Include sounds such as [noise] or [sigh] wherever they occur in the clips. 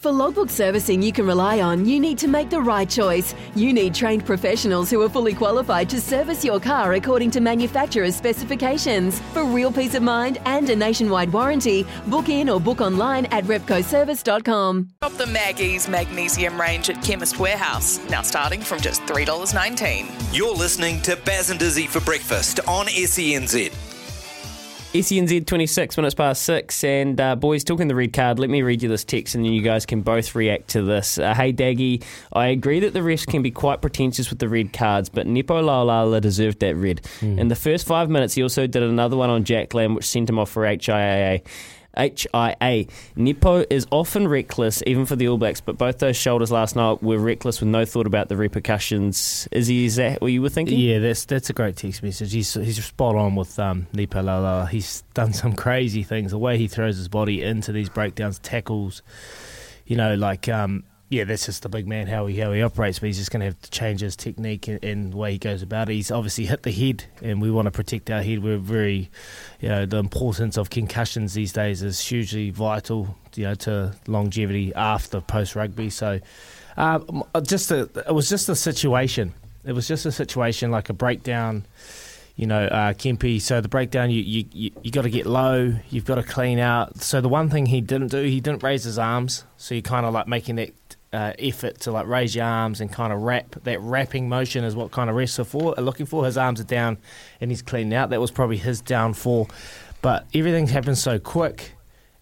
For logbook servicing you can rely on, you need to make the right choice. You need trained professionals who are fully qualified to service your car according to manufacturer's specifications. For real peace of mind and a nationwide warranty, book in or book online at repcoservice.com. Shop the Maggie's Magnesium range at Chemist Warehouse, now starting from just $3.19. You're listening to Baz and Dizzy for breakfast on SENZ. SENZ 26 minutes past six. And uh, boys, talking the red card, let me read you this text and then you guys can both react to this. Uh, hey, Daggy, I agree that the refs can be quite pretentious with the red cards, but Nepo Laulala deserved that red. In the first five minutes, he also did another one on Jack Lamb, which sent him off for HIAA. HIA. Nepo is often reckless, even for the All Blacks, but both those shoulders last night were reckless with no thought about the repercussions. Is he is that what you were thinking? Yeah, that's that's a great text message. He's he's spot on with um, Nepo Laulala. He's done some crazy things. The way he throws his body into these breakdowns, tackles, you know, like um, yeah, that's just the big man how he how he operates. But he's just going to have to change his technique and, and the way he goes about it. He's obviously hit the head, and we want to protect our head. We're very, you know, the importance of concussions these days is hugely vital, you know, to longevity after post rugby. So, um, just a, it was just a situation. It was just a situation like a breakdown. You know, uh. So the breakdown, you you you, you got to get low. You've got to clean out. So the one thing he didn't do, he didn't raise his arms. So you're kind of like making that uh, effort to like raise your arms and kind of wrap. That wrapping motion is what kind of are for, are looking for. His arms are down and he's cleaning out. That was probably his downfall. But everything happens so quick,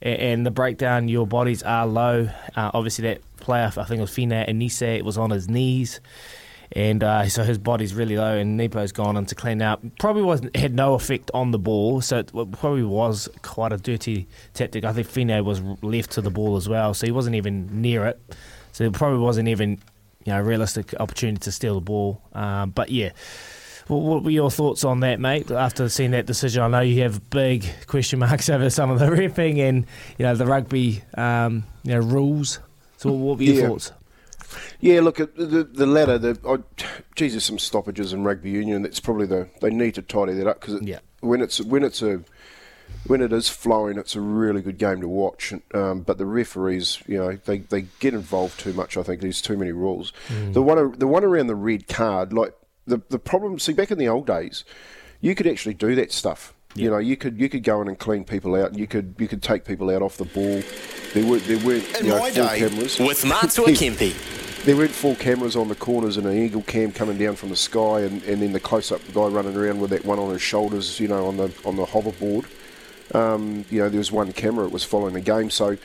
a- and the breakdown, your bodies are low. Uh, obviously, that player, I think it was Fina and Nise, it was on his knees. And uh, so his body's really low, and Nepo's gone in to clean out. Probably wasn't had no effect on the ball, so it probably was quite a dirty tactic. I think Fine was left to the ball as well, so he wasn't even near it. So it probably wasn't even you know a realistic opportunity to steal the ball. Um, but yeah, what, what were your thoughts on that, mate? After seeing that decision, I know you have big question marks [laughs] over some of the ripping and you know the rugby um, you know rules. So what were your Yeah. thoughts? Yeah, look at the the latter. The geez, there's some stoppages in rugby union. That's probably the they need to tidy that up because Yeah. when it's when it's a when it is flowing, it's a really good game to watch. Um, but the referees, you know, they, they get involved too much. I think there's too many rules. The one the one around the red card, like the the problem. See, back in the old days, you could actually do that stuff. You know, you could you could go in and clean people out. You could you could take people out off the ball. There were there weren't In you know, my full day, cameras with Matua [laughs] Kempe. there weren't full cameras on the corners and an eagle cam coming down from the sky, and, and then the close-up guy running around with that one on his shoulders, you know, on the on the hoverboard. Um, you know, there was one camera that was following the game, so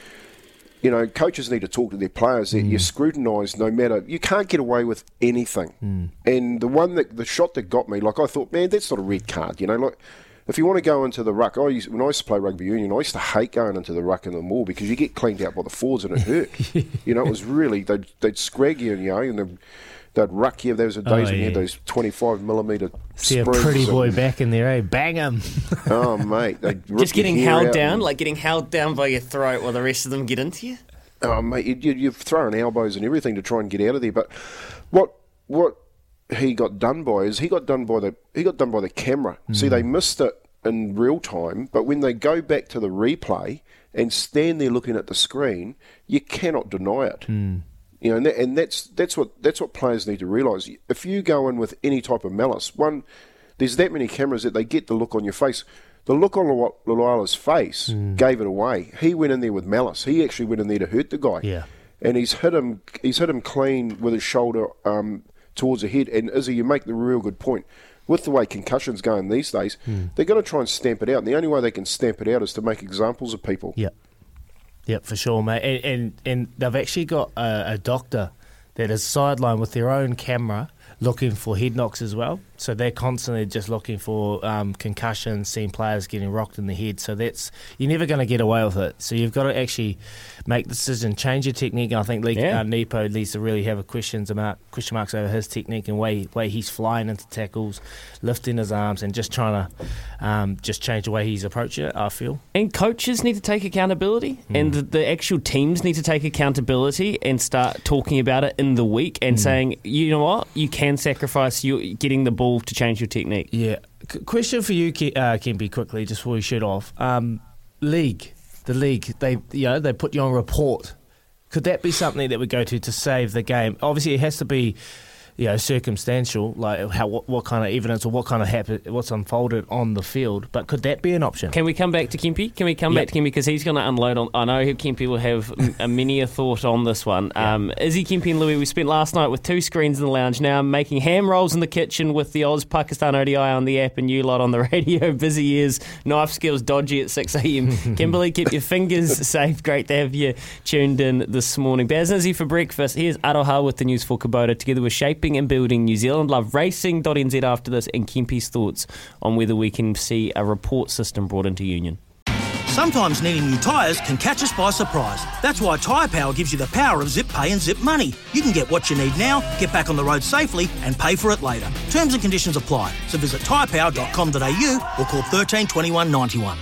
you know, coaches need to talk to their players. That you're scrutinised no matter. You can't get away with anything. And the one that the shot that got me, like I thought, man, that's not a red card. You know, like. If you want to go into the ruck, I used, when I used to play rugby union, I used to hate going into the ruck in the mall because you get cleaned out by the forwards and it hurt. [laughs] you know, it was really they'd they'd scrag you, and you know, and they'd, they'd ruck you. There was a days Oh, when you had those twenty five millimeter. See a pretty and- boy back in there, eh? Bang him. [laughs] Oh mate, [laughs] Just getting held down, and- like getting held down by your throat while the rest of them get into you. Oh mate, you, you, you're throwing elbows and everything to try and get out of there. But what what he got done by is he got done by the he got done by the camera. See, they missed it in real time, but when they go back to the replay and stand there looking at the screen, you cannot deny it. Hmm. You know, and, that, and that's that's what that's what players need to realise. If you go in with any type of malice, one, there's that many cameras that they get the look on your face. The look on Lu- Luala's face Hmm. gave it away. He went in there with malice. He actually went in there to hurt the guy. Yeah. And he's hit him. He's hit him clean with his shoulder um, towards the head. And Izzy, you make the real good point. With the way concussions going these days, Hmm. they're going to try and stamp it out. And the only way they can stamp it out is to make examples of people. Yep. Yep, for sure, mate. And and, and they've actually got a, a doctor that is sidelined with their own camera looking for head knocks as well. So they're constantly just looking for um, concussions, seeing players getting rocked in the head. So that's you're never going to get away with it. So you've got to actually make the decision, change your technique. And I think Lee, Yeah. uh, Nepo needs to really have a questions about question marks over his technique and way way he's flying into tackles, lifting his arms, and just trying to um, just change the way he's approaching it. I feel. And coaches need to take accountability, and the, the actual teams need to take accountability and start talking about it in the week and saying, you know what, you can sacrifice you getting the ball to change your technique. Yeah. Q- question for you, Ke- uh, Kempi, quickly, just before we shoot off. Um, league, the league, they you know they put you on report. Could that be something that we go to to save the game? Obviously, it has to be. You know, circumstantial, like how what, what kind of evidence or what kind of happen, what's unfolded on the field. But could that be an option? Can we come back to Kempi? Can we come Yep. back to Kempi because he's going to unload on? I know Kempi will have a many a thought on this one. Um, Izzy Kempi and Louis, we spent last night with two screens in the lounge. Now I'm making ham rolls in the kitchen with the Oz Pakistan ODI on the app and you lot on the [laughs] radio. Busy ears, knife skills dodgy at 6 a.m. [laughs] Kimberly, keep your fingers [laughs] safe. Great to have you tuned in this morning. Baz Izzy for breakfast. Here's Aroha with the news for Kubota, together with and building New Zealand Love Racing.nz after this, and Kempi's thoughts on whether we can see a report system brought into Union. Sometimes needing new tyres can catch us by surprise. That's why Tyre Power gives you the power of zip pay and zip money. You can get what you need now, get back on the road safely, and pay for it later. Terms and conditions apply. So visit tyrepower.com.au or call 13 21 91.